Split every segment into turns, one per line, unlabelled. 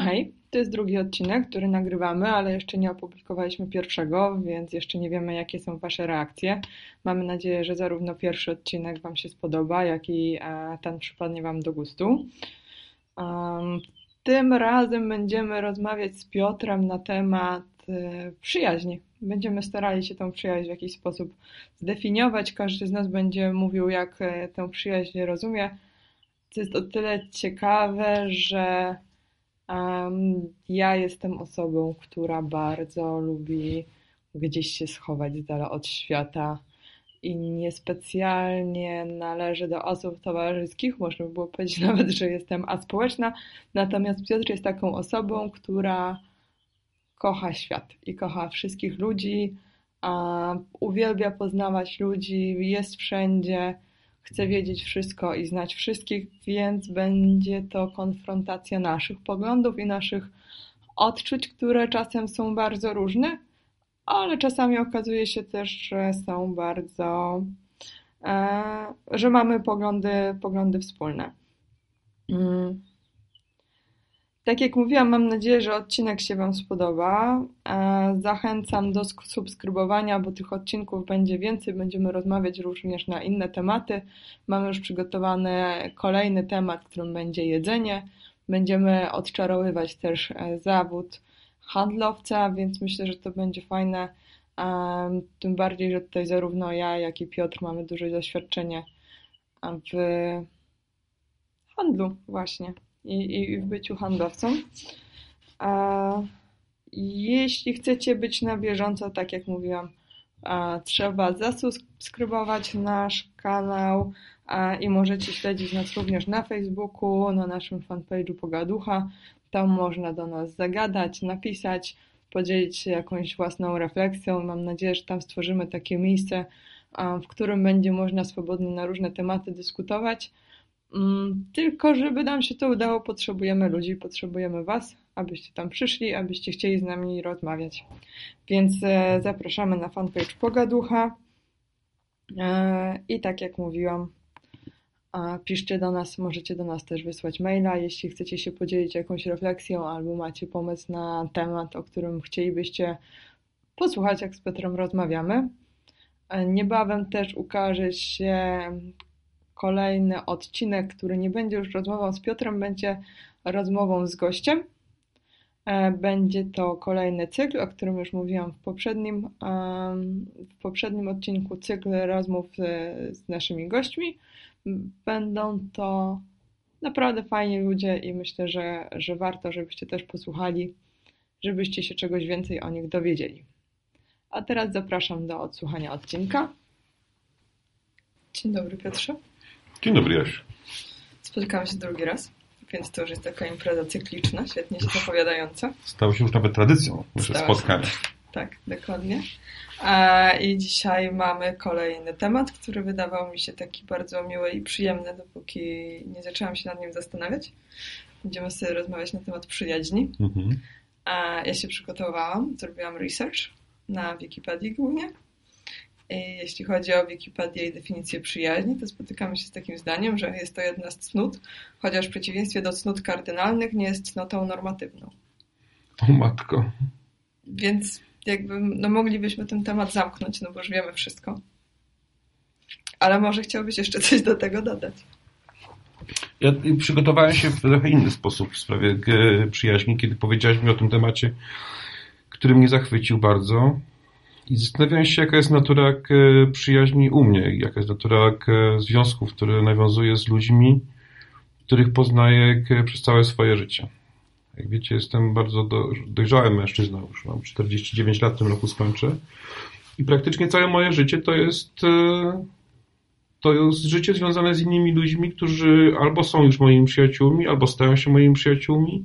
Hej, to jest drugi odcinek, który nagrywamy, ale jeszcze nie opublikowaliśmy pierwszego, więc jeszcze nie wiemy, jakie są Wasze reakcje. Mamy nadzieję, że zarówno pierwszy odcinek Wam się spodoba, jak i e, ten przypadnie Wam do gustu. Tym razem będziemy rozmawiać z Piotrem na temat e, przyjaźni. Będziemy starali się tą przyjaźń w jakiś sposób zdefiniować. Każdy z nas będzie mówił, jak e, tę przyjaźń rozumie. To jest o tyle ciekawe, że Um, ja jestem osobą, która bardzo lubi gdzieś się schować z dala od świata i niespecjalnie należy do osób towarzyskich, można by było powiedzieć nawet, że jestem aspołeczna, natomiast Piotr jest taką osobą, która kocha świat i kocha wszystkich ludzi, a uwielbia poznawać ludzi, jest wszędzie, chce wiedzieć wszystko i znać wszystkich, więc będzie to konfrontacja naszych poglądów i naszych odczuć, które czasem są bardzo różne, ale czasami okazuje się też, że są bardzo, e, że mamy poglądy, poglądy wspólne. Mm. Tak jak mówiłam, mam nadzieję, że odcinek się Wam spodoba. E, zachęcam do subskrybowania, bo tych odcinków będzie więcej. Będziemy rozmawiać również na inne tematy. Mamy już przygotowany kolejny temat, którym będzie jedzenie. Będziemy odczarowywać też e, zawód handlowca, więc myślę, że to będzie fajne. E, tym bardziej, że tutaj zarówno ja, jak i Piotr mamy duże doświadczenie w handlu właśnie i, i w byciu handlowcą. A jeśli chcecie być na bieżąco, tak jak mówiłam, trzeba zasubskrybować nasz kanał i możecie śledzić nas również na Facebooku, na naszym fanpage'u Pogaducha. Tam można do nas zagadać, napisać, podzielić się jakąś własną refleksją. Mam nadzieję, że tam stworzymy takie miejsce, w którym będzie można swobodnie na różne tematy dyskutować. Mm, tylko, żeby nam się to udało, potrzebujemy ludzi, potrzebujemy Was, abyście tam przyszli, abyście chcieli z nami rozmawiać. Więc e, zapraszamy na fanpage Pogaducha. E, I tak jak mówiłam, piszcie do nas, możecie do nas też wysłać maila, jeśli chcecie się podzielić jakąś refleksją albo macie pomysł na temat, o którym chcielibyście posłuchać, jak z Petrem rozmawiamy. E, niebawem też ukaże się kolejny odcinek, który nie będzie już rozmową z Piotrem, będzie rozmową z gościem. E, będzie to kolejny cykl, o którym już mówiłam w poprzednim, w poprzednim odcinku, cykl rozmów z naszymi gośćmi. Będą to naprawdę fajni ludzie i myślę, że, że warto, żebyście też posłuchali, żebyście się czegoś więcej o nich dowiedzieli. A teraz zapraszam do odsłuchania odcinka. Dzień dobry Piotrze.
Dzień dobry, Jasiu.
Spotykamy się drugi raz, więc to już jest taka impreza cykliczna, świetnie się zapowiadająca.
Stało się już nawet tradycją nasze spotkania.
Tak, dokładnie. I dzisiaj mamy kolejny temat, który wydawał mi się taki bardzo miły i przyjemny, dopóki nie zaczęłam się nad nim zastanawiać. Będziemy sobie rozmawiać na temat przyjaźni. Mhm. Ja się przygotowałam, zrobiłam research na Wikipedii głównie jeśli chodzi o Wikipedię i definicję przyjaźni, to spotykamy się z takim zdaniem, że jest to jedna z cnót, chociaż w przeciwieństwie do cnót kardynalnych nie jest cnotą normatywną.
O matko.
Więc jakby no moglibyśmy ten temat zamknąć, no bo już wiemy wszystko. Ale może chciałbyś jeszcze coś do tego dodać.
Ja przygotowałem się w trochę inny sposób w sprawie e, przyjaźni, kiedy powiedziałeś mi o tym temacie, który mnie zachwycił bardzo. I zastanawiałem się, jaka jest natura e, przyjaźni u mnie, jaka jest natura e, związków, które nawiązuję z ludźmi, których poznaję e, przez całe swoje życie. Jak wiecie, jestem bardzo do, dojrzałym mężczyzną, już mam 49 lat, w tym roku skończę. I praktycznie całe moje życie to jest, to jest życie związane z innymi ludźmi, którzy albo są już moimi przyjaciółmi, albo stają się moimi przyjaciółmi.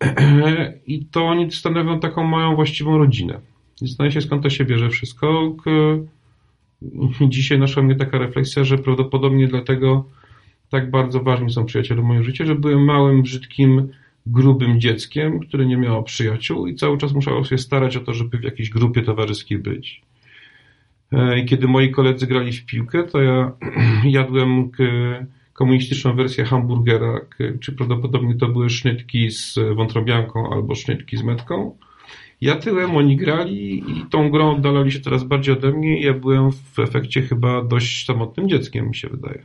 I to oni stanowią taką moją właściwą rodzinę. Zastanawiam się, skąd to się bierze wszystko. Dzisiaj naszła mnie taka refleksja, że prawdopodobnie dlatego tak bardzo ważni są przyjaciele w moim życiu, że byłem małym, brzydkim, grubym dzieckiem, które nie miało przyjaciół i cały czas musiało się starać o to, żeby w jakiejś grupie towarzyskiej być. E, I kiedy moi koledzy grali w piłkę, to ja jadłem komunistyczną wersję hamburgera, czy prawdopodobnie to były sznytki z wątrobianką albo sznytki z metką. Ja tyłem, oni grali i tą grą oddalali się coraz bardziej ode mnie i ja byłem w efekcie chyba dość samotnym dzieckiem, mi się wydaje.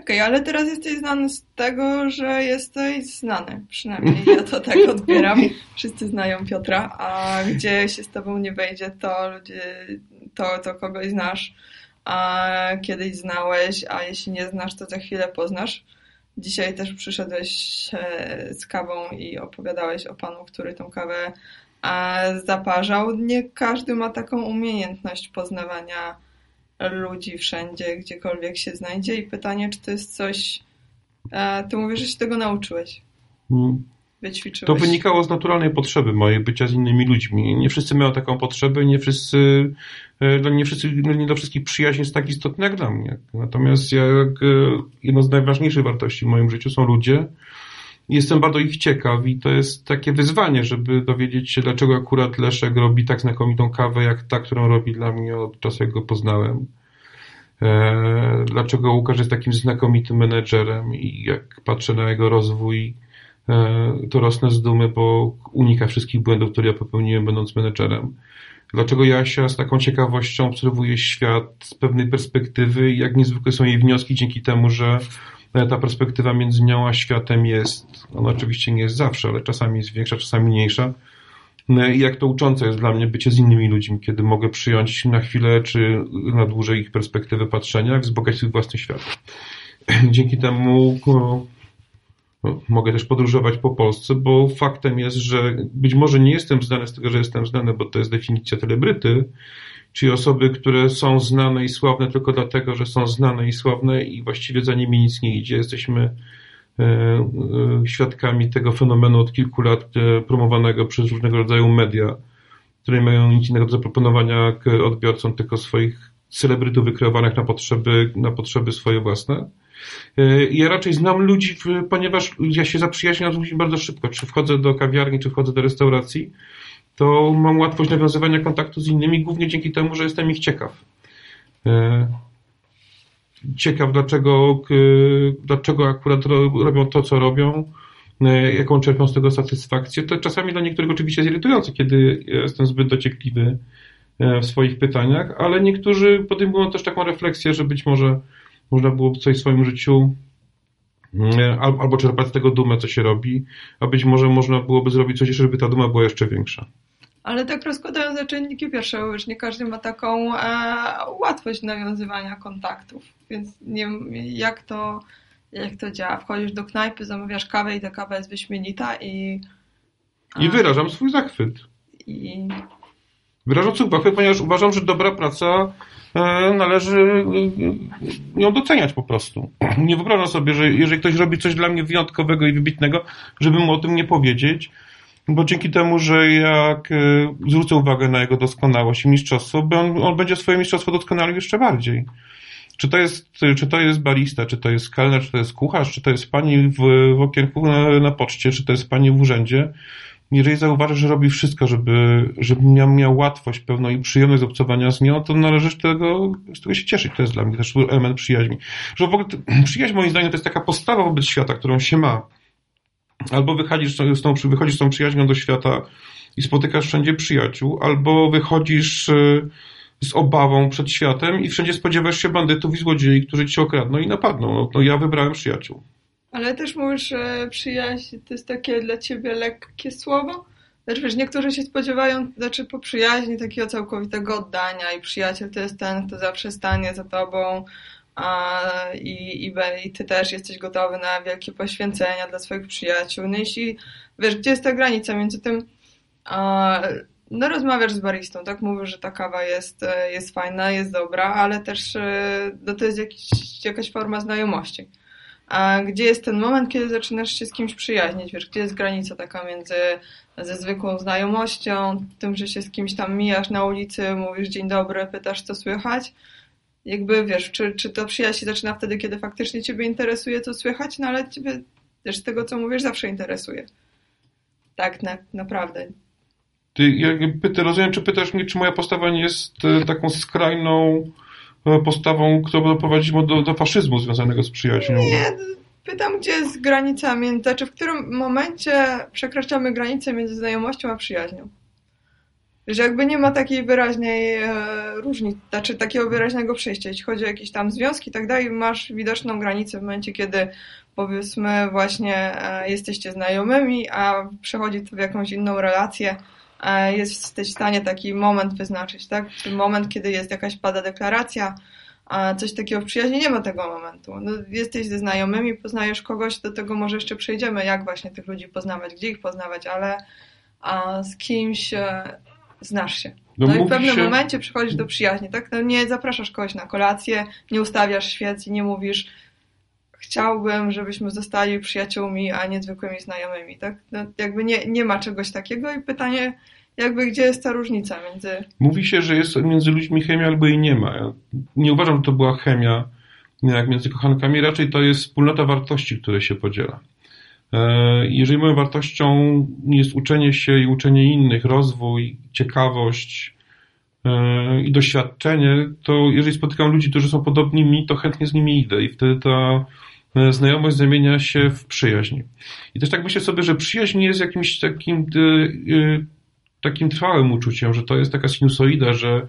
Okej, okay, ale teraz jesteś znany z tego, że jesteś znany. Przynajmniej ja to tak odbieram. Wszyscy znają Piotra, a gdzie się z tobą nie wejdzie, to ludzie, to, to kogoś znasz, a kiedyś znałeś, a jeśli nie znasz, to za chwilę poznasz. Dzisiaj też przyszedłeś e, z kawą i opowiadałeś o panu, który tą kawę zaparzał. Nie każdy ma taką umiejętność poznawania ludzi wszędzie, gdziekolwiek się znajdzie i pytanie, czy to jest coś, e, ty mówisz, że się tego nauczyłeś. Hmm. Wyćwiczyłeś.
To wynikało z naturalnej potrzeby mojej bycia z innymi ludźmi. Nie wszyscy mają taką potrzebę, nie wszyscy, e, nie wszyscy, nie dla wszystkich przyjaźń jest tak istotna jak dla mnie. Natomiast ja, e, jedną z najważniejszych wartości w moim życiu są ludzie. Jestem bardzo ich ciekaw i to jest takie wyzwanie, żeby dowiedzieć się, dlaczego akurat Leszek robi tak znakomitą kawę, jak ta, którą robi dla mnie od czasu, jak go poznałem. E, dlaczego Łukasz jest takim znakomitym menedżerem i jak patrzę na jego rozwój, e, to rosnę z dumy, bo unika wszystkich błędów, które ja popełniłem będąc menedżerem. Dlaczego Jasia z taką ciekawością obserwuje świat z pewnej perspektywy i jak niezwykle są jej wnioski dzięki temu, że ta perspektywa między nią a światem jest, ona oczywiście nie jest zawsze, ale czasami jest większa, czasami mniejsza. No I jak to uczące jest dla mnie bycie z innymi ludźmi, kiedy mogę przyjąć na chwilę czy na dłużej ich perspektywę patrzenia, jak wzbogać swój własny świat. Dzięki temu no, mogę też podróżować po Polsce, bo faktem jest, że być może nie jestem znany z tego, że jestem znany, bo to jest definicja celebryty, czyli osoby, które są znane i sławne tylko dlatego, że są znane i sławne i właściwie za nimi nic nie idzie. Jesteśmy e, e, świadkami tego fenomenu od kilku lat e, promowanego przez różnego rodzaju media, które mają nic innego do zaproponowania odbiorcom, tylko swoich celebrytów wykreowanych na potrzeby, na potrzeby swoje własne. Ja raczej znam ludzi, ponieważ ja się zaprzyjaźniam z ludźmi bardzo szybko. Czy wchodzę do kawiarni, czy wchodzę do restauracji, to mam łatwość nawiązywania kontaktu z innymi, głównie dzięki temu, że jestem ich ciekaw. E, ciekaw, dlaczego, dlaczego akurat robią to, co robią, e, jaką czerpią z tego satysfakcję. To czasami dla niektórych oczywiście jest irytujące, kiedy jestem zbyt dociekliwy e, w swoich pytaniach, ale niektórzy podejmują też taką refleksję, że być może można było coś w swoim życiu albo czerpać z tego dumę, co się robi, a być może można byłoby zrobić coś jeszcze, żeby ta duma była jeszcze większa.
Ale tak rozkładając na czynniki pierwsze, już nie każdy ma taką e, łatwość nawiązywania kontaktów. Więc nie jak to, jak to działa. Wchodzisz do knajpy, zamawiasz kawę i ta kawa jest wyśmienita i...
I wyrażam swój zachwyt. I... Wyrażam swój zachwyt, ponieważ uważam, że dobra praca e, należy e, ją doceniać po prostu. Nie wyobrażam sobie, że jeżeli ktoś robi coś dla mnie wyjątkowego i wybitnego, żeby mu o tym nie powiedzieć, bo dzięki temu, że jak e, zwrócę uwagę na jego doskonałość i mistrzostwo, on, on będzie swoje mistrzostwo doskonalił jeszcze bardziej. Czy to, jest, czy to jest barista, czy to jest kelner, czy to jest kucharz, czy to jest pani w, w okienku na, na poczcie, czy to jest pani w urzędzie. Jeżeli zauważy, że robi wszystko, żeby, żeby miał, miał łatwość pełną i przyjemność obcowania z nią, to należy tego, z tego się cieszyć. To jest dla mnie też element przyjaźni. Że w ogóle przyjaźń moim zdaniem to jest taka postawa wobec świata, którą się ma Albo wychodzisz z tą, wychodzisz z tą przyjaźnią do świata i spotykasz wszędzie przyjaciół, albo wychodzisz y, z obawą przed światem i wszędzie spodziewasz się bandytów i złodziei, którzy ci okradną i napadną. No, no ja wybrałem przyjaciół.
Ale też mówisz, że przyjaźń to jest takie dla ciebie lekkie słowo? Znaczy wiesz, niektórzy się spodziewają, znaczy po przyjaźni takiego całkowitego oddania i przyjaciel to jest ten, kto zawsze stanie za tobą, i, i, i ty też jesteś gotowy na wielkie poświęcenia dla swoich przyjaciół. No jeśli wiesz, gdzie jest ta granica między tym, no rozmawiasz z baristą, tak? Mówisz, że ta kawa jest, jest fajna, jest dobra, ale też no, to jest jakiś, jakaś forma znajomości. A gdzie jest ten moment, kiedy zaczynasz się z kimś przyjaźnić? Wiesz, gdzie jest granica taka między ze zwykłą znajomością, tym, że się z kimś tam mijasz na ulicy, mówisz dzień dobry, pytasz co słychać, jakby wiesz, czy, czy to przyjaźń się zaczyna wtedy, kiedy faktycznie ciebie interesuje, co słychać, no ale ciebie też z tego, co mówisz, zawsze interesuje. Tak, na, naprawdę.
Ty, jakby pyta, rozumiem, czy pytasz mnie, czy moja postawa nie jest e, taką skrajną postawą, która doprowadzi do, do faszyzmu związanego z przyjaźnią.
Nie, pytam, gdzie jest granica, między, znaczy w którym momencie przekraczamy granicę między znajomością a przyjaźnią. Że jakby nie ma takiej wyraźnej e, różnicy, znaczy takiego wyraźnego przejścia, jeśli chodzi o jakieś tam związki i tak dalej, masz widoczną granicę w momencie, kiedy powiedzmy właśnie e, jesteście znajomymi, a przechodzi to w jakąś inną relację, e, jesteś w stanie taki moment wyznaczyć, tak? Moment, kiedy jest jakaś pada deklaracja, a coś takiego w przyjaźni nie ma tego momentu. No, jesteś ze znajomymi, poznajesz kogoś, do tego może jeszcze przejdziemy, jak właśnie tych ludzi poznawać, gdzie ich poznawać, ale a z kimś znasz się. No, no i w pewnym się... momencie przychodzisz do przyjaźni, tak? No nie zapraszasz kogoś na kolację, nie ustawiasz świec i nie mówisz chciałbym, żebyśmy zostali przyjaciółmi, a nie zwykłymi znajomymi, tak? No, jakby nie, nie ma czegoś takiego i pytanie, jakby gdzie jest ta różnica między...
Mówi się, że jest między ludźmi chemia albo jej nie ma. Ja nie uważam, że to była chemia jak między kochankami, raczej to jest wspólnota wartości, które się podziela. E, jeżeli moją wartością jest uczenie się i uczenie innych, rozwój, ciekawość e, i doświadczenie, to jeżeli spotykam ludzi, którzy są podobni mi, to chętnie z nimi idę i wtedy ta e, znajomość zamienia się w przyjaźń. I też tak myślę sobie, że przyjaźń jest jakimś takim takim trwałym uczuciem, że to jest taka sinusoida, że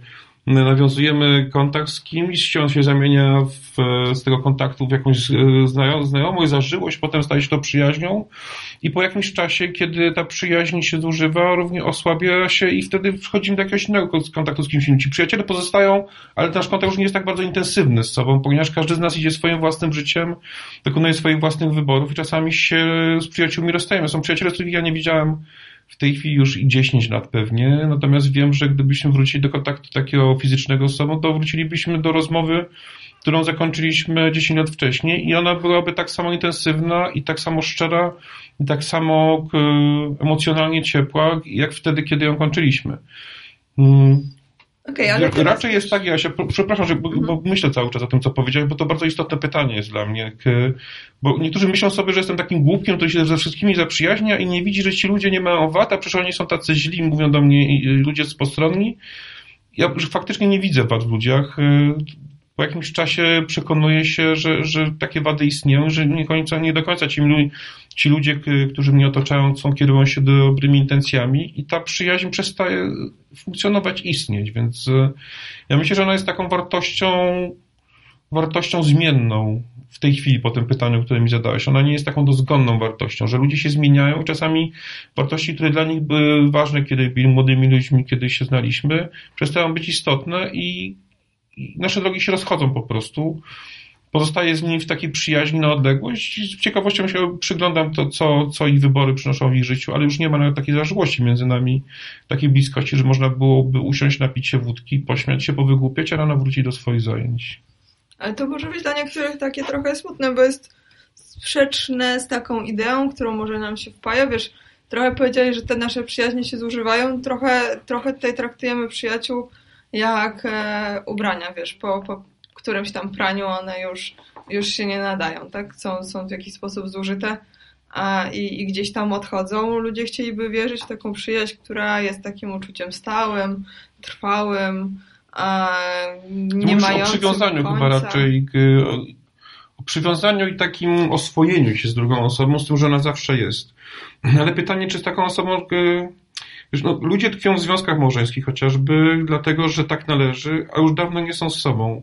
nawiązujemy kontakt z kimś, on się zamienia w, z tego kontaktu w jakąś e, znajomość, zażyłość, potem staje się to przyjaźnią i po jakimś czasie, kiedy ta przyjaźń się zużywa, równie osłabia się i wtedy wchodzimy do jakiegoś innego kontaktu z kimś. Ci przyjaciele pozostają, ale nasz kontakt już nie jest tak bardzo intensywny z sobą, ponieważ każdy z nas idzie swoim własnym życiem, dokonuje swoich własnych wyborów i czasami się z przyjaciółmi rozstajemy. Są przyjaciele, których ja nie widziałem w tej chwili już i 10 lat pewnie, natomiast wiem, że gdybyśmy wrócili do kontaktu takiego fizycznego z sobą, to wrócilibyśmy do rozmowy, którą zakończyliśmy 10 lat wcześniej i ona byłaby tak samo intensywna i tak samo szczera i tak samo emocjonalnie ciepła, jak wtedy, kiedy ją kończyliśmy.
Okay, ale teraz...
Raczej jest tak, ja się, przepraszam, że, bo, bo, myślę cały czas o tym, co powiedziałem, bo to bardzo istotne pytanie jest dla mnie. Bo niektórzy myślą sobie, że jestem takim głupkiem, który się ze wszystkimi zaprzyjaźnia i nie widzi, że ci ludzie nie mają wad, a przecież oni są tacy źli, mówią do mnie ludzie z postronni. Ja faktycznie nie widzę wad w ludziach. Po jakimś czasie przekonuję się, że, że takie wady istnieją, że nie, końca, nie do końca ci, ci ludzie, którzy mnie otaczają, są kierują się dobrymi intencjami i ta przyjaźń przestaje funkcjonować, istnieć, więc e, ja myślę, że ona jest taką wartością, wartością zmienną w tej chwili po tym pytaniu, które mi zadałeś. Ona nie jest taką dozgonną wartością, że ludzie się zmieniają. Czasami wartości, które dla nich były ważne, kiedy byli młodymi ludźmi, kiedy się znaliśmy, przestają być istotne i nasze drogi się rozchodzą po prostu pozostaję z nimi w takiej przyjaźni na odległość. Z ciekawością się przyglądam to, co, co ich wybory przynoszą w ich życiu, ale już nie ma takiej zażyłości między nami, takiej bliskości, że można byłoby usiąść, napić się wódki, pośmiać się, powygłupiać, a rano wrócić do swoich zajęć.
Ale to może być dla niektórych takie trochę smutne, bo jest sprzeczne z taką ideą, którą może nam się wpaja. Wiesz, trochę powiedzieli, że te nasze przyjaźnie się zużywają, trochę, trochę tutaj traktujemy przyjaciół jak e, ubrania, wiesz, po, po którymś tam praniu one już, już się nie nadają, tak? Są, są w jakiś sposób zużyte a, i, i gdzieś tam odchodzą. Ludzie chcieliby wierzyć w taką przyjaźń, która jest takim uczuciem stałym, trwałym, a, nie mającym
o przywiązaniu końca. chyba raczej, o przywiązaniu i takim oswojeniu się z drugą osobą, z tym, że ona zawsze jest. Ale pytanie, czy z taką osobą Wiesz, no, ludzie tkwią w związkach małżeńskich chociażby dlatego, że tak należy, a już dawno nie są z sobą.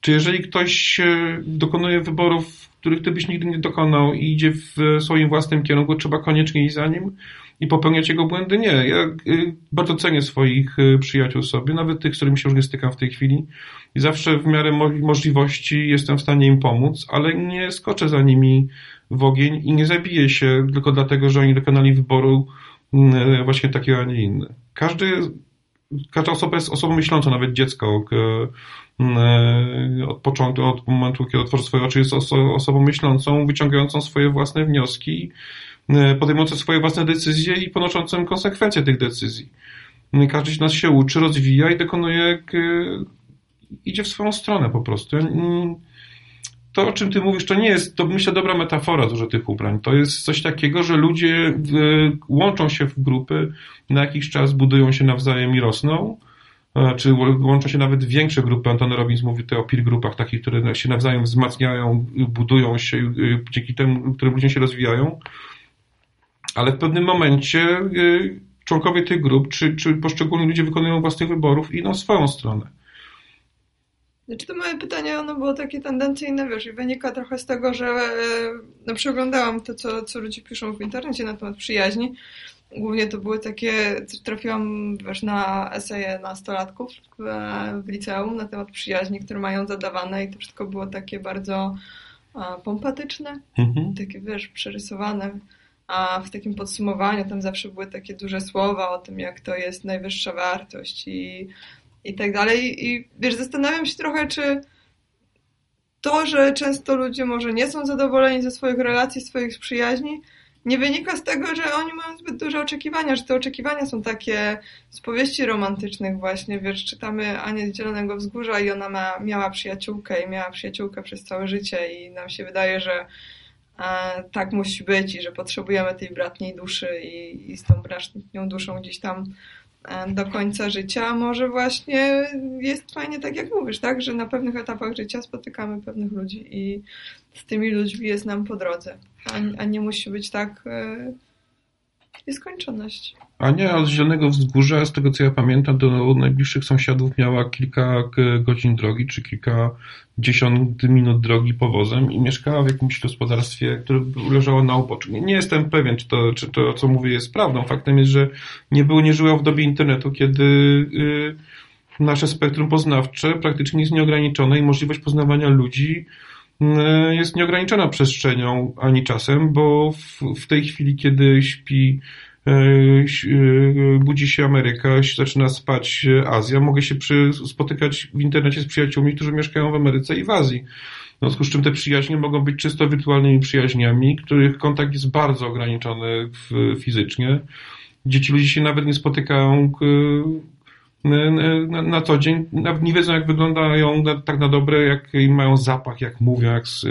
Czy jeżeli ktoś dokonuje wyborów, których ty byś nigdy nie dokonał i idzie w swoim własnym kierunku, trzeba koniecznie iść za nim i popełniać jego błędy? Nie. Ja y, bardzo cenię swoich y, przyjaciół sobie, nawet tych, z którymi się już nie stykam w tej chwili i zawsze w miarę możliwości jestem w stanie im pomóc, ale nie skoczę za nimi w ogień i nie zabiję się tylko dlatego, że oni dokonali wyboru właśnie takiego, a nie inny. Każdy każda osoba jest osobą myślącą, nawet dziecko e, od początku, od momentu, kiedy otworzy swoje oczy, jest oso osobą myślącą, wyciągającą swoje własne wnioski, e, podejmującą swoje własne decyzje i ponoszącym konsekwencje tych decyzji. Każdy z nas się uczy, rozwija i dokonuje, idzie w swoją stronę po prostu to, o czym ty mówisz, to nie jest, to myślę, dobra metafora dużo tych ubrań. To jest coś takiego, że ludzie w, łączą się w grupy, na jakiś czas budują się nawzajem i rosną, czy łączą się nawet większe grupy. Antony Robbins mówi tutaj o peer grupach, takich, które się nawzajem wzmacniają, budują się, dzięki temu, które ludzie się rozwijają. Ale w pewnym momencie członkowie tych grup, czy, czy poszczególni ludzie wykonują własnych wyborów i idą swoją stronę.
Znaczy to moje pytanie, ono było takie tendencyjne, wiesz, i wynika trochę z tego, że no, przeglądałam to, co, co ludzie piszą w internecie na temat przyjaźni. Głównie to były takie, trafiłam wiesz, na eseje nastolatków w, w liceum na temat przyjaźni, które mają zadawane i to wszystko było takie bardzo pompatyczne, mhm. takie, wiesz, przerysowane a w takim podsumowaniu tam zawsze były takie duże słowa o tym, jak to jest najwyższa wartość i, i tak dalej. I wiesz, zastanawiam się trochę, czy to, że często ludzie może nie są zadowoleni ze swoich relacji, swoich przyjaźni, nie wynika z tego, że oni mają zbyt duże oczekiwania, że te oczekiwania są takie z powieści romantycznych właśnie, wiesz, czytamy Anię z Zielonego Wzgórza i ona ma, miała przyjaciółkę i miała przyjaciółkę przez całe życie i nam się wydaje, że tak musi być i że potrzebujemy tej bratniej duszy i, i z tą bratnią duszą gdzieś tam e, do końca życia. Może właśnie jest fajnie tak, jak mówisz, tak, że na pewnych etapach życia spotykamy pewnych ludzi i z tymi ludźmi jest nam po drodze, a, a nie musi być tak e, nieskończoność.
Ania z Zielonego Wzgórza, z tego co ja pamiętam, do najbliższych sąsiadów miała kilka godzin drogi, czy kilka dziesiąt minut drogi powozem i mieszkała w jakimś gospodarstwie, które leżało na uboczu. Nie, nie jestem pewien, czy to, czy to, co mówię, jest prawdą. Faktem jest, że nie było, nie żyła w dobie internetu, kiedy y, nasze spektrum poznawcze praktycznie jest nieograniczone i możliwość poznawania ludzi jest nieograniczona przestrzenią ani czasem, bo w, w tej chwili, kiedy śpi E, e, budzi się Ameryka, zaczyna spać Azja, mogę się przy, spotykać w internecie z przyjaciółmi, którzy mieszkają w Ameryce i w Azji. W związku z czym te przyjaźnie mogą być czysto wirtualnymi przyjaźniami, których kontakt jest bardzo ograniczony fizycznie. Dzieci ludzi się nawet nie spotykają na, co dzień, nawet nie wiedzą jak wyglądają tak na dobre, jak mają zapach, jak mówią, jak z,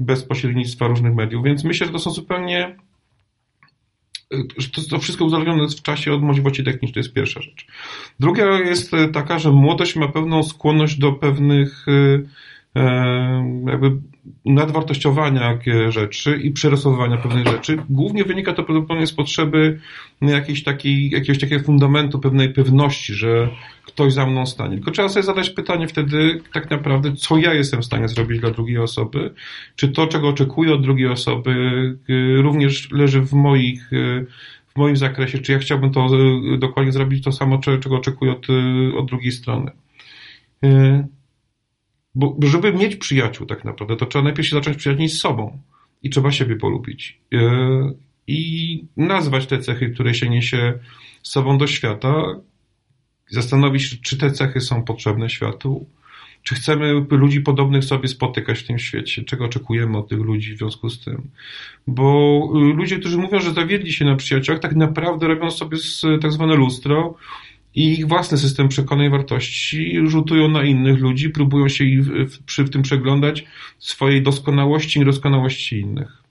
bez pośrednictwa różnych mediów. Więc myślę, że to są zupełnie to, to wszystko uzależnione jest w czasie od możliwości technicznych, to jest pierwsza rzecz. Druga jest taka, że młodość ma pewną skłonność do pewnych jakby nadwartościowania rzeczy i przerysowywania pewnych rzeczy. Głównie wynika to prawdopodobnie z potrzeby jakiejś takiej, jakiegoś takiego fundamentu, pewnej pewności, że ktoś za mną stanie. Tylko trzeba sobie zadać pytanie wtedy tak naprawdę, co ja jestem w stanie zrobić dla drugiej osoby, czy to, czego oczekuję od drugiej osoby, y, również leży w moich y, w moim zakresie, czy ja chciałbym to y, dokładnie zrobić to samo, czego oczekuję od, od drugiej strony. Bo żeby mieć przyjaciół tak naprawdę, to trzeba najpierw się zacząć przyjaźnić z sobą i trzeba siebie polubić. I nazwać te cechy, które się niesie z sobą do świata, zastanowić czy te cechy są potrzebne światu, czy chcemy ludzi podobnych sobie spotykać w tym świecie, czego oczekujemy od tych ludzi w związku z tym. Bo y, ludzie, którzy mówią, że zawiedli się na przyjaciołach, tak naprawdę robią sobie tak zwane lustro i ich własny system przekonań wartości rzutują na innych ludzi, próbują się przy w tym przeglądać swojej doskonałości i niedoskonałości innych.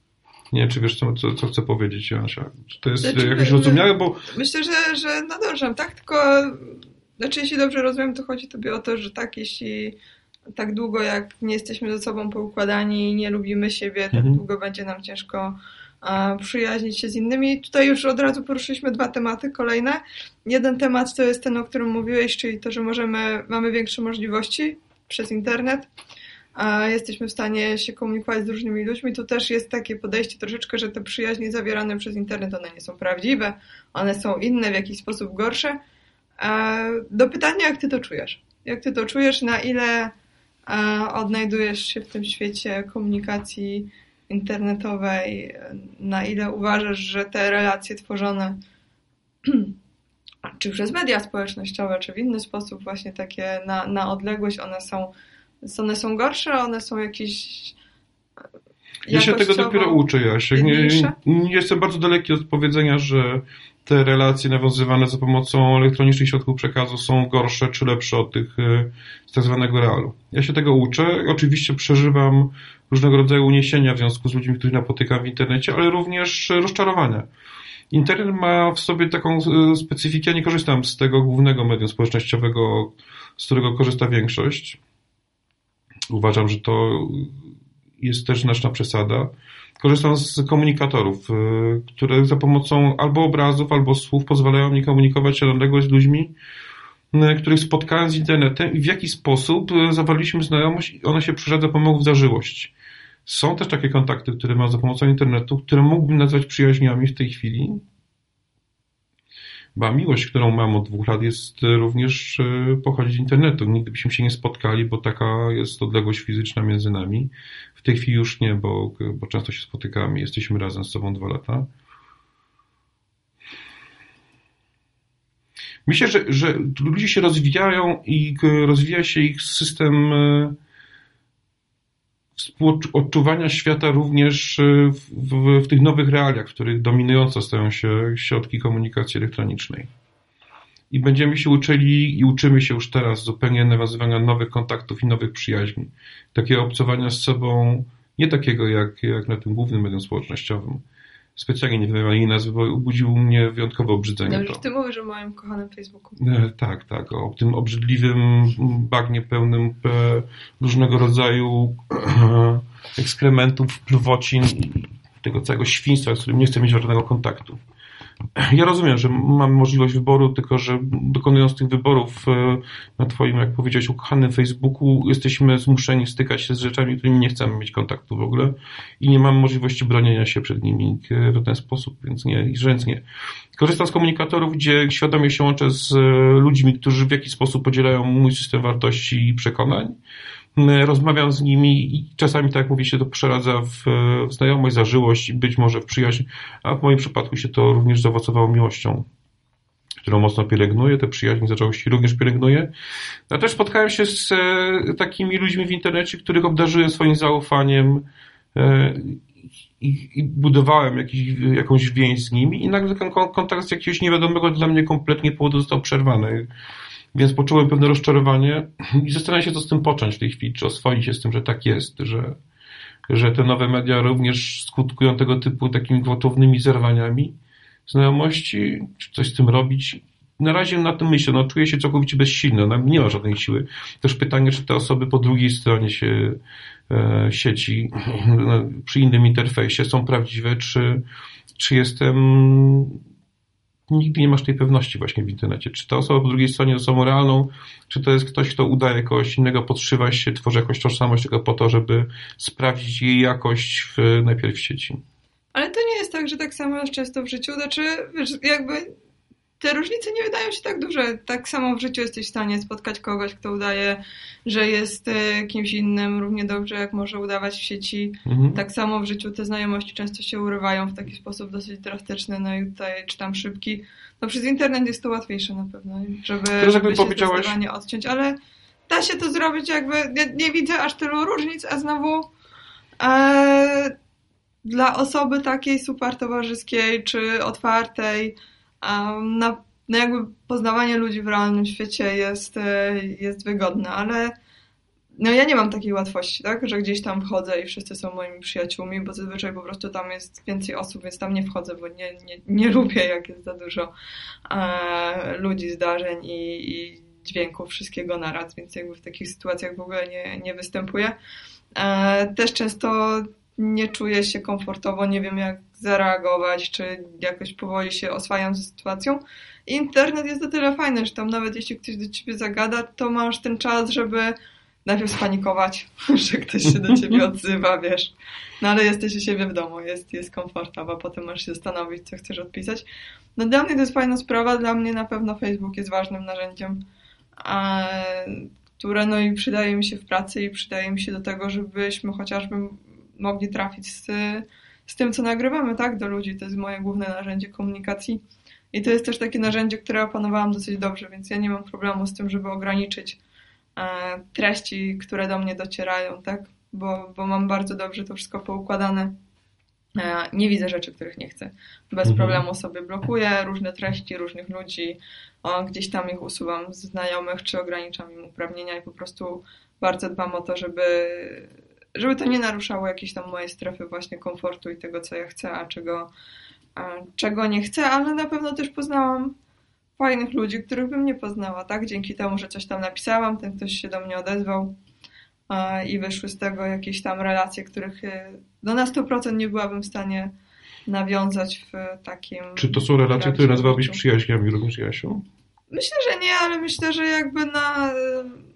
Nie wiem, czy wiesz, co, co, co chcę powiedzieć, Josia. Czy to jest znaczy, jakoś zrozumiałe, bo...
Myślę, że, że nadążam, tak? Tylko, znaczy, jeśli dobrze rozumiem, to chodzi tobie o to, że tak, jeśli tak długo jak nie jesteśmy ze sobą poukładani i nie lubimy siebie, tak mhm. długo będzie nam ciężko przyjaźnić się z innymi. Tutaj już od razu poruszyliśmy dwa tematy kolejne. Jeden temat to jest ten, o którym mówiłeś, czyli to, że możemy, mamy większe możliwości przez internet jesteśmy w stanie się komunikować z różnymi ludźmi. Tu też jest takie podejście troszeczkę, że te przyjaźnie zawierane przez internet, one nie są prawdziwe, one są inne, w jakiś sposób gorsze. Do pytania, jak ty to czujesz? Jak ty to czujesz, na ile odnajdujesz się w tym świecie komunikacji internetowej, na ile uważasz, że te relacje tworzone czy przez media społecznościowe, czy w inny sposób właśnie takie na, na odległość, one są one są gorsze, one są jakieś.
Ja się tego dopiero uczę, Jasiek. Nie, nie, jestem bardzo daleki od powiedzenia, że te relacje nawiązywane za pomocą elektronicznych środków przekazu są gorsze czy lepsze od tych e, z tak zwanego realu. Ja się tego uczę. Oczywiście przeżywam różnego rodzaju uniesienia w związku z ludźmi, których napotykam w internecie, ale również rozczarowania. Internet ma w sobie taką e, specyfikę, ja nie korzystam z tego głównego medium społecznościowego, z którego korzysta większość. Uważam, że to jest też znaczna przesada. Korzystam z komunikatorów, e, które za pomocą albo obrazów, albo słów pozwalają mi komunikować się na odległość z ludźmi, których spotkałem z internetem i w jaki sposób zawarliśmy znajomość i ona się przeszedza pomogą w zażyłość. Są też takie kontakty, które mam za pomocą internetu, które mógłbym nazwać przyjaźniami w tej chwili. Bo miłość, którą mam od dwóch lat, jest również e, pochodzi z internetu. Nigdy byśmy się nie spotkali, bo taka jest odległość fizyczna między nami. W tej chwili już nie, bo, bo często się spotykamy, jesteśmy razem z sobą dwa lata. Myślę, że, że ludzie się rozwijają i rozwija się ich system e, odczuwania świata również y, w, w, w, tych nowych realiach, w których dominujące stają się środki komunikacji elektronicznej. I będziemy się uczyli i uczymy się już teraz zupełnie nawiązywania nowych kontaktów i nowych przyjaźni. Takiego obcowania z sobą, nie takiego jak, jak na tym głównym medium społecznościowym, specjalnie nie wymawiam jej nazwy, bo budził mnie wyjątkowe obrzydzenie.
No, ty mówisz o moim kochanym Facebooku.
E, tak, tak, o tym obrzydliwym bagnie pełnym e, różnego rodzaju ekskrementów, pluwocin i tego całego świństwa, z którym nie chcę mieć żadnego kontaktu. Ja rozumiem, że mamy możliwość wyboru, tylko że dokonując tych wyborów e, na Twoim, jak powiedziałeś, ukochanym Facebooku, jesteśmy zmuszeni stykać się z rzeczami, którymi nie chcemy mieć kontaktu w ogóle i nie mamy możliwości bronienia się przed nimi e, w ten sposób, więc nie, rzędz nie. Korzystam z komunikatorów, gdzie świadomie się łączę z e, ludźmi, którzy w jakiś sposób podzielają mój system wartości i przekonań rozmawiam z nimi i czasami, tak jak mówię, się to przeradza w, w znajomość, zażyłość i być może w przyjaźń, a w moim przypadku się to również zaowocowało miłością którą mocno pielęgnuję, te przyjaźnie zaczęłości również pielęgnuję. A też spotkałem się z e, takimi ludźmi w internecie, których obdarzyłem swoim zaufaniem e, i, i, budowałem jakiś, jakąś więź z nimi i nagle ten kontakt z jakiegoś niewiadomego dla mnie kompletnie powodu został przerwany. Więc poczułem pewne rozczarowanie i zastanawiam się, co z tym począć w tej chwili, czy oswoić się z tym, że tak jest, że, że te nowe media również skutkują tego typu takimi gwałtownymi zerwaniami znajomości, czy coś z tym robić. Na razie na tym myślę, no czuję się całkowicie bezsilny, no, nie ma żadnej siły. Też pytanie, czy te osoby po drugiej stronie się, e, sieci, przy innym interfejsie są prawdziwe, czy, czy jestem nigdy nie masz tej pewności właśnie w internecie. Czy ta osoba po drugiej stronie jest osobą realną, czy to jest ktoś, kto udaje kogoś innego, podszywa się, tworzy jakąś tożsamość tylko po to, żeby sprawdzić jej jakość w, najpierw w sieci.
Ale to nie jest tak, że tak samo jest często w życiu. Znaczy, jakby te różnice nie wydają się tak duże. Tak samo w życiu jesteś w stanie spotkać kogoś, kto udaje, że jest e, kimś innym równie dobrze, jak może udawać w sieci. Mhm. Tak samo w życiu te znajomości często się urywają w taki sposób dosyć drastyczny, no i tutaj czytam szybki. No przez internet jest to łatwiejsze na pewno, żeby, żeby się zdecydowanie odciąć, ale da się to zrobić jakby, nie, nie widzę aż tylu różnic, a znowu e, dla osoby takiej super towarzyskiej czy otwartej, na, no jakby poznawanie ludzi w realnym świecie jest, e, jest wygodne, ale no ja nie mam takiej łatwości, tak, że gdzieś tam wchodzę i wszyscy są moimi przyjaciółmi, bo zazwyczaj po prostu tam jest więcej osób, więc tam nie wchodzę, bo nie, nie, nie lubię, jak jest za dużo e, ludzi, zdarzeń i, i dźwięków, wszystkiego naraz, więc jakby w takich sytuacjach w ogóle nie, nie występuję. E, też często nie czuję się komfortowo, nie wiem jak zareagować, czy jakoś powoli się oswajam ze sytuacją. Internet jest o tyle fajny, że tam nawet jeśli ktoś do ciebie zagada, to masz ten czas, żeby najpierw spanikować, że ktoś się do ciebie odzywa, wiesz. No ale jesteś u siebie w domu, jest, jest komfortowo, potem możesz się zastanowić, co chcesz odpisać. No dla mnie to jest fajna sprawa, dla mnie na pewno Facebook jest ważnym narzędziem, a, które no i przydaje mi się w pracy i przydaje mi się do tego, żebyśmy chociażby mogli trafić z, z tym, co nagrywamy, tak, do ludzi. To jest moje główne narzędzie komunikacji. I to jest też takie narzędzie, które opanowałam dosyć dobrze, więc ja nie mam problemu z tym, żeby ograniczyć e, treści, które do mnie docierają, tak? Bo, bo mam bardzo dobrze to wszystko poukładane. E, nie widzę rzeczy, których nie chcę. Bez mhm. problemu sobie blokuję różne treści różnych ludzi, o, gdzieś tam ich usuwam z znajomych, czy ograniczam im uprawnienia i po prostu bardzo dbam o to, żeby żeby to nie naruszało jakiejś tam mojej strefy właśnie komfortu i tego, co ja chcę, a czego, czego nie chcę, ale na pewno też poznałam fajnych ludzi, których bym nie poznała, tak? Dzięki temu, że coś tam napisałam, ten ktoś się do mnie odezwał i wyszły z tego jakieś tam relacje, których y, no na 100% nie byłabym w stanie nawiązać w takim...
Czy to są relacje, które nazywałabyś przyjaźniami również, Jasiu?
Myślę, że nie, ale myślę, że jakby na...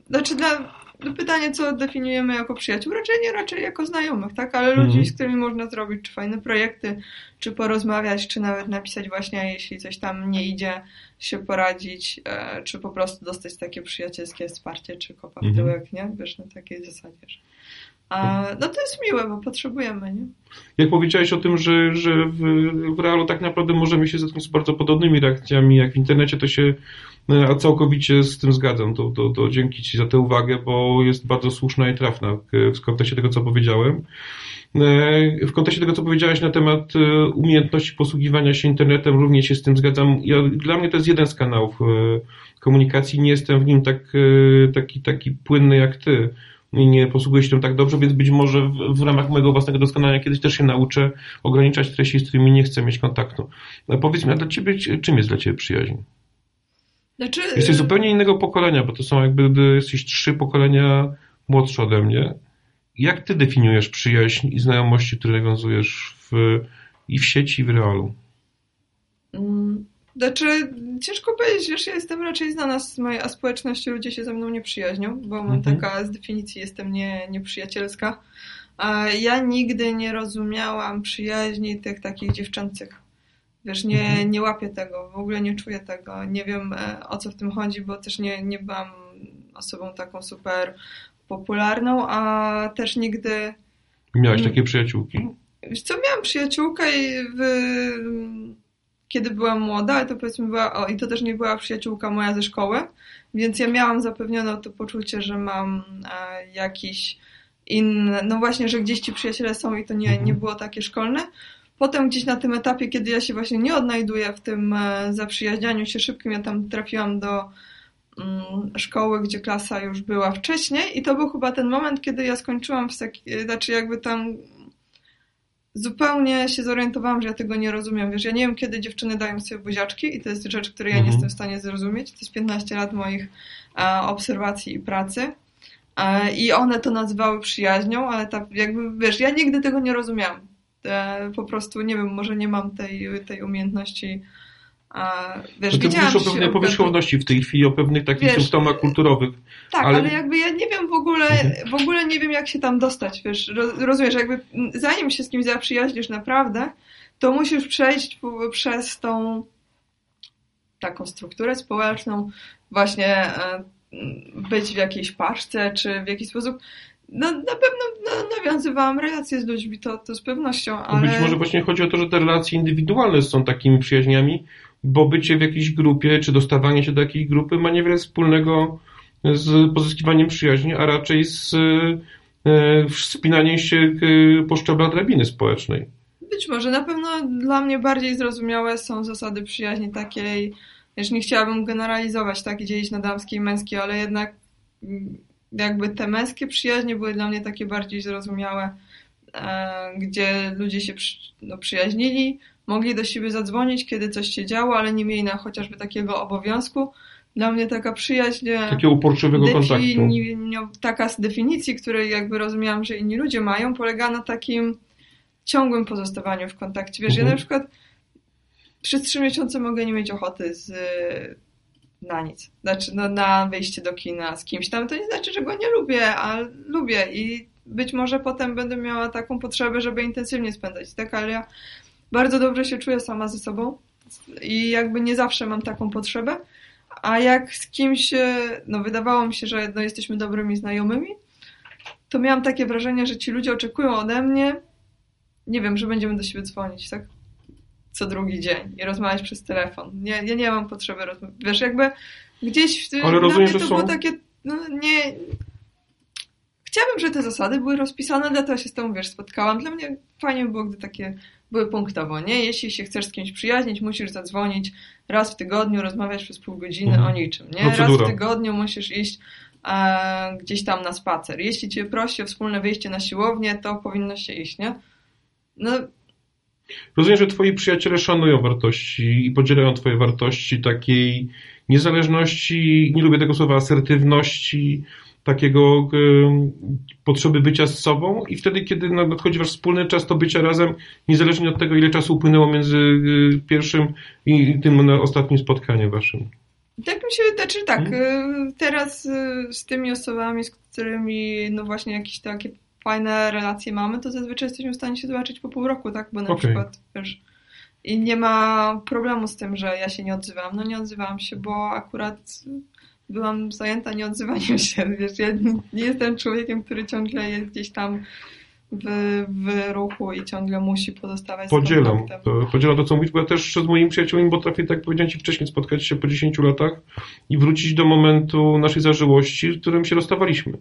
Znaczy dla no pytanie, co definiujemy jako przyjaciół? Raczej nie, raczej jako znajomych, tak? Ale ludzi, mm. z którymi można zrobić czy fajne projekty, czy porozmawiać, czy nawet napisać właśnie, jeśli coś tam nie idzie, się poradzić, e, czy po prostu dostać takie przyjacielskie wsparcie, czy kopa w mhm. tyłek, nie? Wiesz, na takiej zasadzie. Że... A, no to jest miłe, bo potrzebujemy, nie?
Jak powiedziałeś o tym, że, że w, w realu tak naprawdę możemy się zetknąć z bardzo podobnymi reakcjami jak w internecie, to się a całkowicie z tym zgadzam. To, to, to dzięki Ci za tę uwagę, bo jest bardzo słuszna i trafna w kontekście tego, co powiedziałem. E, w kontekście tego, co powiedziałeś na temat e, umiejętności posługiwania się internetem, również się z tym zgadzam. Ja, dla mnie to jest jeden z kanałów e, komunikacji. Nie jestem w nim tak, taki, taki płynny jak Ty i nie posługuję się tym tak dobrze, więc być może w, w, ramach mojego własnego doskonalenia kiedyś też się nauczę ograniczać treści, z którymi nie chcę mieć kontaktu. Powiedz mi, a dla Ciebie, czym jest dla Ciebie przyjaźń? Znaczy... Jesteś zupełnie innego pokolenia, bo to są jakby, jesteś trzy pokolenia młodsze ode mnie. Jak ty definiujesz przyjaźń i znajomości, które nawiązujesz w, i w sieci, i w realu?
Mm, znaczy, ciężko powiedzieć, wiesz, ja jestem raczej znana z mojej społeczności, ludzie się ze mną nie przyjaźnią, bo mam mhm. taka z definicji jestem nie, nieprzyjacielska. A ja nigdy nie rozumiałam przyjaźni tych takich dziewczęcych. Wiesz, nie, mhm. nie łapię tego, w ogóle nie czuję tego. Nie wiem e, o co w tym chodzi, bo też nie, nie byłam osobą taką super popularną, a też nigdy.
Miałaś takie przyjaciółki?
Wiesz co, miałam przyjaciółkę w... kiedy byłam młoda, to powiedzmy była, o, i to też nie była przyjaciółka moja ze szkoły, więc ja miałam zapewnione to poczucie, że mam e, jakiś inny, no właśnie, że gdzieś ci przyjaciele są i to nie, nie mhm. było takie szkolne. Potem gdzieś na tym etapie, kiedy ja się właśnie nie odnajduję w tym e, zaprzyjaźnianiu się szybkim, ja tam trafiłam do mm, szkoły, gdzie klasa już była wcześniej i to był chyba ten moment, kiedy ja skończyłam w sek- znaczy jakby tam zupełnie się zorientowałam, że ja tego nie rozumiem. Wiesz, ja nie wiem, kiedy dziewczyny dają sobie buziaczki i to jest rzecz, której ja nie mhm. jestem w stanie zrozumieć. To jest 15 lat moich e, obserwacji i pracy. E, I one to nazywały przyjaźnią, ale tak jakby, wiesz, ja nigdy tego nie rozumiałam. E, po prostu, nie wiem, może nie mam tej, tej umiejętności. A, wiesz,
no ty mówisz o pewnej powierzchowności w tej chwili, o pewnych takich wiesz, symptomach kulturowych.
Tak, ale... ale... jakby ja nie wiem w ogóle, mhm. w ogóle nie wiem jak się tam dostać, wiesz, rozumiesz, jakby zanim się z kimś zaprzyjaźnisz naprawdę, to musisz przejść przez tą taką strukturę społeczną, właśnie e, być w jakiejś paczce, czy w jakiś sposób no, na pewno no, nawiązywałam relacje z ludźmi, to, to z pewnością, ale...
Być może właśnie chodzi o to, że te relacje indywidualne są takimi przyjaźniami, bo bycie w jakiejś grupie, czy dostawanie się do jakiejś grupy ma niewiele wspólnego z pozyskiwaniem przyjaźni, a raczej z e, wspinaniem się po szczeblach drabiny społecznej.
Być może. Na pewno dla mnie bardziej zrozumiałe są zasady przyjaźni takiej, już nie chciałabym generalizować, tak, i dzielić na damskie i męskie, ale jednak jakby te męskie przyjaźnie były dla mnie takie bardziej zrozumiałe, e, gdzie ludzie się no, przyjaźnili, mogli do siebie zadzwonić, kiedy coś się działo, ale nie mieli na chociażby takiego obowiązku. Dla mnie taka przyjaźń.
E, Takiego uporczywego kontaktu.
Taka z definicji, której jakby rozumiałam, że inni ludzie mają, polega na takim ciągłym pozostawaniu w kontakcie. Wiesz, mhm. ja na przykład przez trzy miesiące mogę nie mieć ochoty z na nic. Znaczy, no, na wyjście do kina z kimś tam, to nie znaczy, że go nie lubię, ale lubię i być może potem będę miała taką potrzebę, żeby intensywnie spędzać, tak? Ale ja bardzo dobrze się czuję sama ze sobą i jakby nie zawsze mam taką potrzebę, a jak z kimś, no wydawało mi się, że no, jesteśmy dobrymi znajomymi, to miałam takie wrażenie, że ci ludzie oczekują ode mnie, nie wiem, że będziemy do siebie dzwonić, tak? Co drugi dzień i rozmawiać przez telefon. Nie, ja nie mam potrzeby rozmawiać. Wiesz, jakby gdzieś w,
Ale rozumiem, że
to
są...
było takie, no nie... Chciałabym, żeby te zasady były rozpisane, dlatego się z tobą, wiesz, spotkałam. Dla mnie fajnie by było, gdy takie były punktowo, nie? Jeśli się chcesz z kimś przyjaźnić, musisz zadzwonić raz w tygodniu, rozmawiać przez pół godziny mhm. o niczym, nie? Procedura. Raz w tygodniu musisz iść e, gdzieś tam na spacer. Jeśli cię prosi o wspólne wyjście na siłownię, to powinno się iść, nie? No
Rozumiem, że twoi przyjaciele szanują wartości i podzielają twoje wartości takiej niezależności, nie lubię tego słowa, asertywności, takiego y, potrzeby bycia z sobą i wtedy, kiedy nadchodzi wasz wspólny czas, to bycia razem, niezależnie od tego, ile czasu upłynęło między y, pierwszym i tym ostatnim spotkaniem waszym.
Tak mi się, znaczy tak, hmm? teraz z tymi osobami, z którymi no właśnie jakieś takie fajne relacje mamy, to zazwyczaj jesteśmy w stanie się zobaczyć po pół roku, tak? Bo na okay. przykład, wiesz, i nie ma problemu z tym, że ja się nie odzywam. No nie odzywam się, bo akurat byłam zajęta nieodzywaniem się. Wiesz, ja nie jestem człowiekiem, który ciągle jest gdzieś tam w, w ruchu i ciągle musi pozostawać
Podzielam. To, podzielam to, co mówisz, bo ja też z moimi przyjaciółmi potrafię, tak powiedziałem Ci wcześniej, spotkać się po 10 latach i wrócić do momentu naszej zażyłości, w którym się rozstawaliśmy.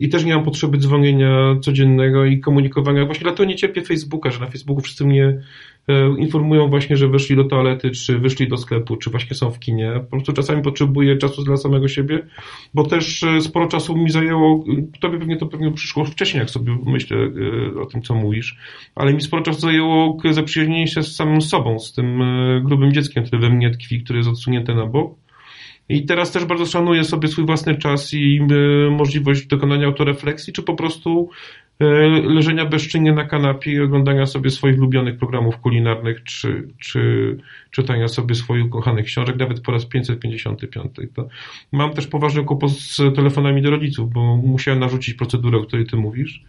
I też nie mam potrzeby dzwonienia codziennego i komunikowania. Właśnie dlatego nie cierpię Facebooka, że na Facebooku wszyscy mnie e, informują właśnie, że wyszli do toalety, czy wyszli do sklepu, czy właśnie są w kinie. Po prostu czasami potrzebuję czasu dla samego siebie, bo też e, sporo czasu mi zajęło, tobie pewnie to pewnie przyszło wcześniej, jak sobie myślę e, o tym, co mówisz, ale mi sporo czasu zajęło zaprzyjaźnienie się z samym sobą, z tym grubym dzieckiem, które we mnie tkwi, które jest odsunięte na bok i teraz też bardzo szanuję sobie swój własny czas i e, możliwość dokonania autorefleksji, czy po prostu e, leżenia bezczynnie na kanapie i oglądania sobie swoich ulubionych programów kulinarnych, czy, czy czytania sobie swoich ukochanych książek, nawet po raz 555. To mam też poważny kłopot z telefonami do rodziców, bo musiałem narzucić procedurę, o której ty mówisz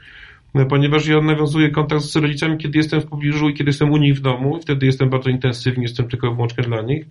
no, ponieważ ja nawiązuję kontakt z rodzicami, kiedy jestem w pobliżu i kiedy jestem u nich w domu, i wtedy jestem bardzo intensywnie, jestem tylko wyłącznie dla nich,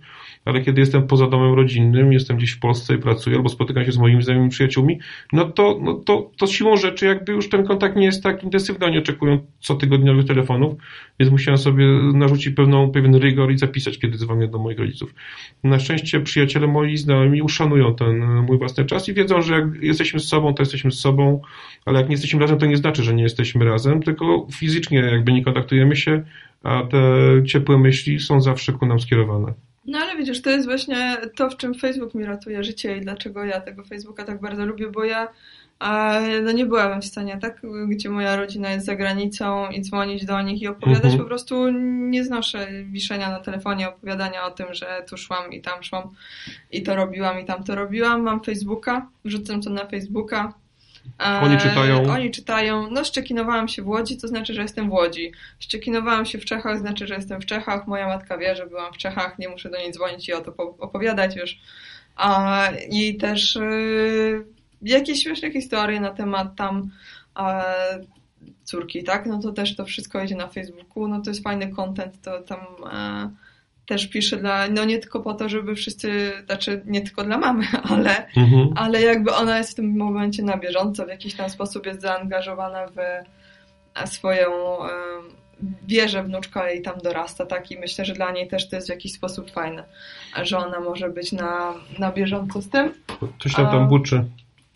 ale kiedy jestem poza domem rodzinnym, jestem gdzieś w Polsce i pracuję, albo spotykam się z moimi znajomymi przyjaciółmi, no to, no to, to siłą rzeczy jakby już ten kontakt nie jest tak intensywny, oni oczekują cotygodniowych telefonów, więc musiałem sobie narzucić pewną, pewien rygor i zapisać, kiedy dzwonię do moich rodziców. Na szczęście przyjaciele moi znajomi uszanują ten mój własny czas i wiedzą, że jak jesteśmy z sobą, to jesteśmy z sobą, ale jak nie jesteśmy razem, to nie znaczy, że nie jesteśmy razem, tylko fizycznie jakby nie kontaktujemy się, a te ciepłe myśli są zawsze ku nam skierowane.
No ale widzisz, to jest właśnie to, w czym Facebook mi ratuje życie i dlaczego ja tego Facebooka tak bardzo lubię, bo ja a, no nie byłabym w stanie, tak? Gdzie moja rodzina jest za granicą i dzwonić do nich i opowiadać, mhm. po prostu nie znoszę wiszenia na telefonie, opowiadania o tym, że tu szłam i tam szłam i to robiłam i tam to robiłam. Mam Facebooka, wrzucam to na Facebooka,
oni czytają.
Oni czytają. No, szczekinowałam się w Łodzi, to znaczy, że jestem w Łodzi. Szczekinowałam się w Czechach, znaczy, że jestem w Czechach. Moja matka wie, że byłam w Czechach, nie muszę do niej dzwonić i o to opowiadać już. A, I też y, jakieś śmieszne historie na temat tam córki, tak? No to też to wszystko idzie na Facebooku. No to jest fajny content, to tam też piszę dla, no nie tylko po to, żeby wszyscy, znaczy nie tylko dla mamy, ale, mhm. ale jakby ona jest w tym momencie na bieżąco, w jakiś tam sposób jest zaangażowana w swoją wierzę wnuczka i tam dorasta, tak? I myślę, że dla niej też to jest w jakiś sposób fajne, że ona może być na, na bieżąco z tym.
Coś tam tam buczy.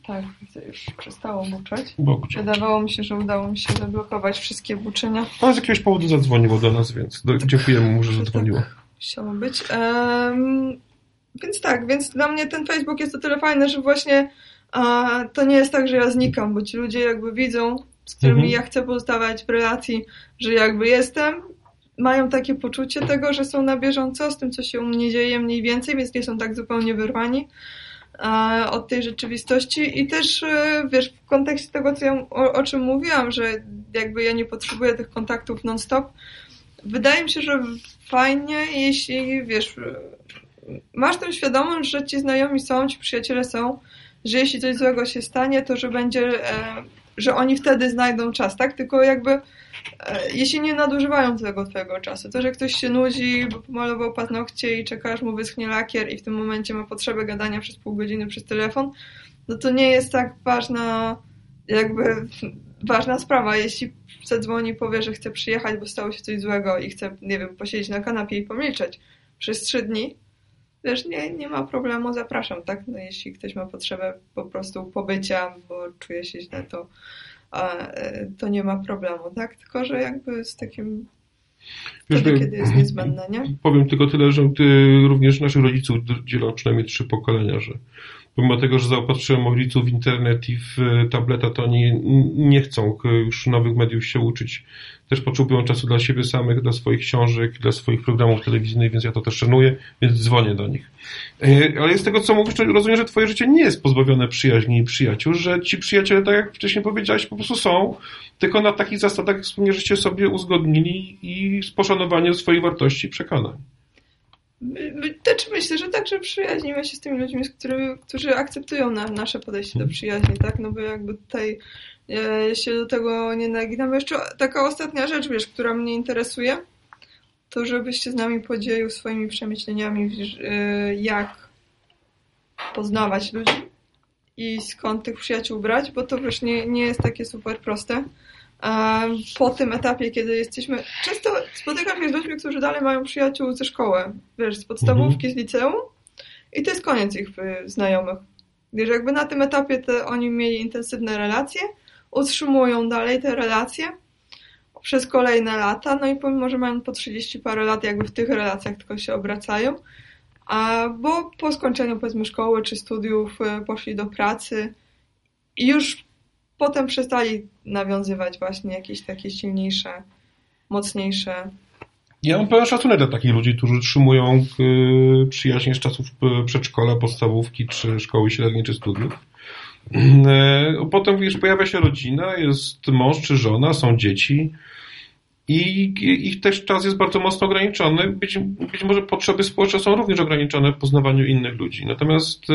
Tak, już przestało buczeć.
Bokcie.
Wydawało mi się, że udało mi się zablokować wszystkie buczenia.
A z jakiegoś powodu zadzwoniło do nas, więc dziękujemy mu, że zadzwoniło.
Chciało być. Um, więc tak, więc dla mnie ten Facebook jest o tyle fajny, że właśnie a, to nie jest tak, że ja znikam, bo ci ludzie jakby widzą, z którymi mhm. ja chcę pozostawać w relacji, że jakby jestem, mają takie poczucie tego, że są na bieżąco z tym, co się u mnie dzieje mniej więcej, więc nie są tak zupełnie wyrwani od tej rzeczywistości i też, e, wiesz, w kontekście tego, co ja, o, o czym mówiłam, że jakby ja nie potrzebuję tych kontaktów non-stop, wydaje mi się, że fajnie, jeśli wiesz, masz tą świadomość, że ci znajomi są, ci przyjaciele są, że jeśli coś złego się stanie, to że będzie, e, że oni wtedy znajdą czas, tak? Tylko jakby e, jeśli nie nadużywają tego twojego czasu, to, że ktoś się nudzi, bo pomalował paznokcie i czeka, aż mu wyschnie lakier i w tym momencie ma potrzebę gadania przez pół godziny przez telefon, no to nie jest tak ważna jakby ważna sprawa. Jeśli zadzwoni i powie, że chce przyjechać, bo stało się coś złego i chce, nie wiem, posiedzieć na kanapie i pomilczeć przez trzy dni, wiesz, nie, nie ma problemu, zapraszam, tak? No, jeśli ktoś ma potrzebę po prostu pobycia, bo czuje się źle, to, e, to nie ma problemu, tak? Tylko, że jakby z takim Wtedy, kiedy jest niezbędne, nie?
Powiem tylko tyle, że ty również naszych rodziców dzielą przynajmniej trzy pokolenia, że pomimo tego, że zaopatrzyłem rodziców w internet i w e, tableta, to oni nie chcą już nowych mediów się uczyć. Też potrzebują czasu dla siebie samych, dla swoich książek, dla swoich programów telewizyjnych, więc ja to też szanuję, więc dzwonię do nich. E, ale z tego, co mówisz, rozumiem, że twoje życie nie jest pozbawione przyjaźni i przyjaciół, że ci przyjaciele, tak jak wcześniej powiedziałeś, po prostu są, tylko na takich zasadach, jak wspomniałeś, żeście sobie uzgodnili i z poszanowaniem swoich wartości i przekonań.
Też myślę, że także przyjaźnimy się z tymi ludźmi, z którymi, którzy akceptują na, nasze podejście do przyjaźni, tak? No bo jakby tutaj ja się do tego nie naginam. Jeszcze taka ostatnia rzecz, wiesz, która mnie interesuje, to żebyś się z nami podzielił swoimi przemyśleniami, y, jak poznawać ludzi i skąd tych przyjaciół brać, bo to wiesz, nie, nie jest takie super proste po tym etapie, kiedy jesteśmy. Często spotykam się z ludźmi, którzy dalej mają przyjaciół ze szkoły, wiesz, z podstawówki, z liceum i to jest koniec ich y, znajomych. Wiesz, jakby na tym etapie te, oni mieli intensywne relacje, utrzymują dalej te relacje przez kolejne lata, no i pomimo, że mają po 30 parę lat, jakby w tych relacjach tylko się obracają, a, bo po skończeniu powiedzmy szkoły czy studiów y, poszli do pracy i już potem przestali nawiązywać właśnie jakieś takie silniejsze, mocniejsze.
Ja mam pełen szacunek dla takich ludzi, którzy utrzymują y, przyjaźnie z czasów y, przedszkola, podstawówki, czy szkoły średniej, czy studiów. Y, potem wiesz, pojawia się rodzina, jest mąż czy żona, są dzieci i ich też czas jest bardzo mocno ograniczony. Być, być może potrzeby społeczne są również ograniczone w poznawaniu innych ludzi. Natomiast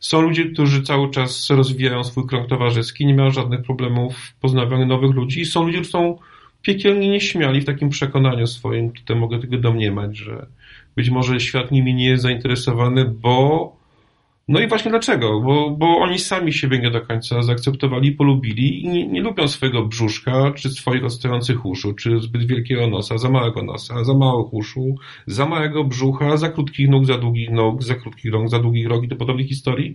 są ludzie, którzy cały czas rozwijają swój krąg towarzyski, nie mają żadnych problemów w poznawaniu nowych ludzi i są ludzie, którzy są piekielnie nieśmiali w takim przekonaniu swoim, tutaj mogę tego domniemać, że być może świat nimi nie jest zainteresowany, bo no i właśnie dlaczego? Bo, bo oni sami siebie nie do końca zaakceptowali, polubili i nie, nie lubią swojego brzuszka, czy swoich odstających uszu, czy zbyt wielkiego nosa, za małego nosa, za małych uszu, za małego brzucha, za krótkich nóg, za długich nóg, za krótkich rąk, za długich rogi, do podobnych historii.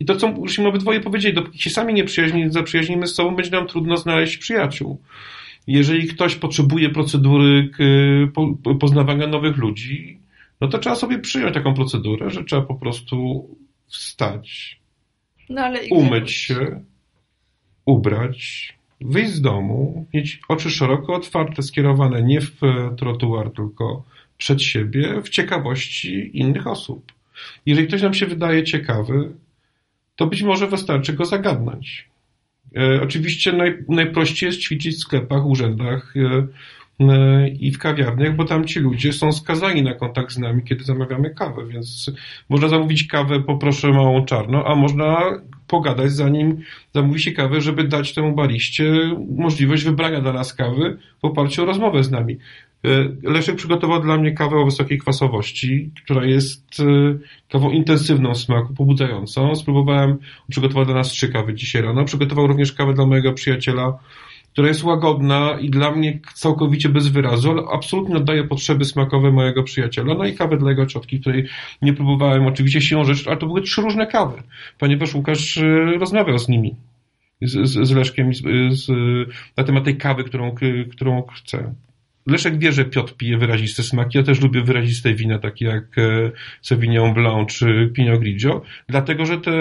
I to, co już im obydwoje powiedzieli, dopóki się sami nie przyjaźni, zaprzyjaźnimy z sobą, będzie nam trudno znaleźć przyjaciół. Jeżeli ktoś potrzebuje procedury poznawania nowych ludzi, no to trzeba sobie przyjąć taką procedurę, że trzeba po prostu wstać,
no,
umyć się, ubrać, wyjść z domu, mieć oczy szeroko otwarte, skierowane nie w trotuar, tylko przed siebie, w ciekawości innych osób. Jeżeli ktoś nam się wydaje ciekawy, to być może wystarczy go zagadnąć. E, oczywiście naj, najprościej jest ćwiczyć w sklepach, urzędach, e, i w kawiarniach, bo tam ci ludzie są skazani na kontakt z nami, kiedy zamawiamy kawę, więc można zamówić kawę, poproszę małą czarno, a można pogadać zanim zamówi się kawę, żeby dać temu bariście możliwość wybrania dla nas kawy w oparciu o rozmowę z nami. E, Leszek przygotował dla mnie kawę o wysokiej kwasowości, która jest e, kawą intensywną w smaku, pobudzającą. Spróbowałem, przygotować dla nas trzy kawy dzisiaj rano. Przygotował również kawę dla mojego przyjaciela która jest łagodna i dla mnie całkowicie bez wyrazu, ale absolutnie oddaje potrzeby smakowe mojego przyjaciela. No i kawę dla jego ciotki, której nie próbowałem oczywiście siłą rzeczy, ale to były trzy różne kawy, ponieważ Łukasz e, rozmawiał z nimi, z, z, z Leszkiem z, na temat tej kawy, którą, którą chce. Leszek wie, że Piotr pije wyraziste smaki. Ja też lubię wyraziste wina, takie jak e, Sauvignon Blanc czy Pinot Grigio, dlatego, że te,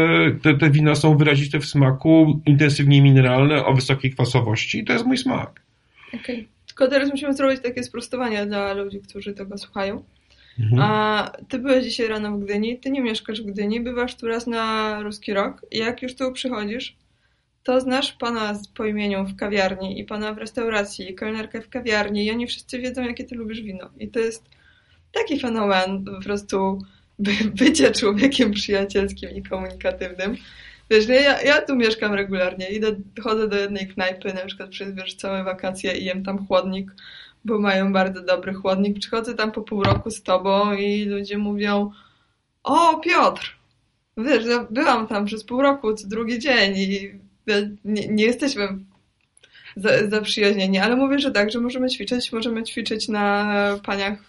te, te wina są wyraziste w smaku, intensywnie mineralne, o wysokiej kwasowości i to jest mój smak.
Okej. Okay. Tylko teraz musimy zrobić takie sprostowanie dla ludzi, którzy tego słuchają. Mhm. A ty byłeś dzisiaj rano w Gdyni, ty nie mieszkasz w Gdyni, bywasz tu raz na Ruski Rok jak już tu przychodzisz, to znasz pana po imieniu w kawiarni i pana w restauracji i kelnerkę w kawiarni i oni wszyscy wiedzą, jakie ty lubisz wino. I to jest taki fenomen po prostu by, bycia człowiekiem przyjacielskim i komunikatywnym. Wiesz, nie, ja, ja tu mieszkam regularnie, idę, chodzę do jednej knajpy, na przykład przez wiesz, całe wakacje i jem tam chłodnik, bo mają bardzo dobry chłodnik. Przychodzę tam po pół roku z tobą i ludzie mówią o, Piotr, wiesz, ja byłam tam przez pół roku, co drugi dzień i nie, nie jesteśmy zaprzyjaźnieni, ale mówię, że tak, że możemy ćwiczyć, możemy ćwiczyć na paniach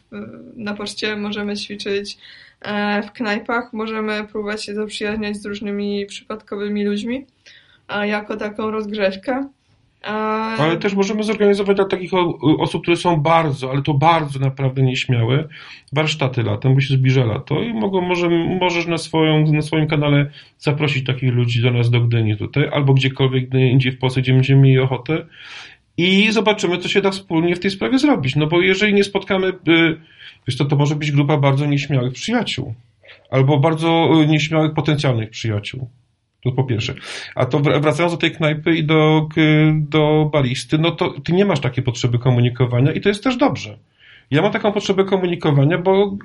na poczcie, możemy ćwiczyć e, w knajpach, możemy próbować się zaprzyjaźniać z różnymi przypadkowymi ludźmi jako taką rozgrzewkę.
Ale też możemy zorganizować dla takich o- osób, które są bardzo, ale to bardzo naprawdę nieśmiałe, warsztaty latem, bo się zbliża lato i mogą, może, możesz na, swoją, na swoim kanale zaprosić takich ludzi do nas do Gdyni tutaj, albo gdziekolwiek indziej w Polsce, gdzie będziemy mieli ochotę i zobaczymy, co się da wspólnie w tej sprawie zrobić. No bo jeżeli nie spotkamy, y, wiesz to, to może być grupa bardzo nieśmiałych przyjaciół, albo bardzo y, nieśmiałych potencjalnych przyjaciół. To po pierwsze. A to wr- wracając do tej knajpy i do, do baristy, no to ty nie masz takiej potrzeby komunikowania i to jest też dobrze. Ja mam taką potrzebę komunikowania, bo,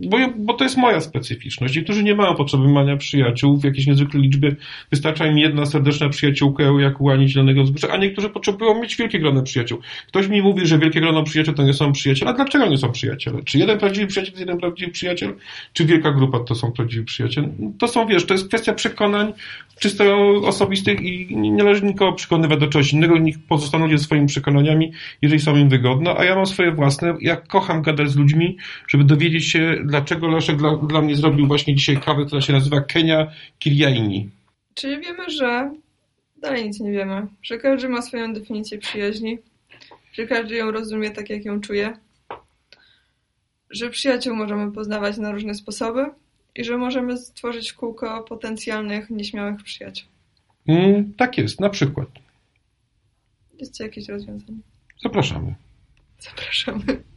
bo, bo to jest moja specyficzność. Niektórzy nie mają potrzeby mania przyjaciół w jakiejś niezwykłej liczbie. Wystarcza im jedna serdeczna przyjaciółka jak łani zielonego wzgórza, a niektórzy potrzebują mieć wielkie grono przyjaciół. Ktoś mi mówi, że wielkie grono przyjaciół to nie są przyjaciele. A dlaczego nie są przyjaciele? Czy jeden prawdziwy przyjaciel to jeden prawdziwy przyjaciel? Czy wielka grupa to są prawdziwi przyjaciele? To są, wiesz, to jest kwestia przekonań czysto osobistych i nie należy nikogo przekonywać do czegoś innego, niech pozostaną ludzie swoimi przekonaniami, jeżeli są im wygodne, a ja mam swoje własne. Ja kocham gadać z ludźmi, żeby dowiedzieć się, dlaczego Leszek dla, dla mnie zrobił właśnie dzisiaj kawę, która się nazywa Kenia Kiriaini.
Czyli wiemy, że dalej nic nie wiemy, że każdy ma swoją definicję przyjaźni, że każdy ją rozumie tak, jak ją czuje, że przyjaciół możemy poznawać na różne sposoby i że możemy stworzyć kółko potencjalnych, nieśmiałych przyjaciół.
Mm, tak jest, na przykład.
Jest to jakieś rozwiązanie?
Zapraszamy.
Zapraszamy.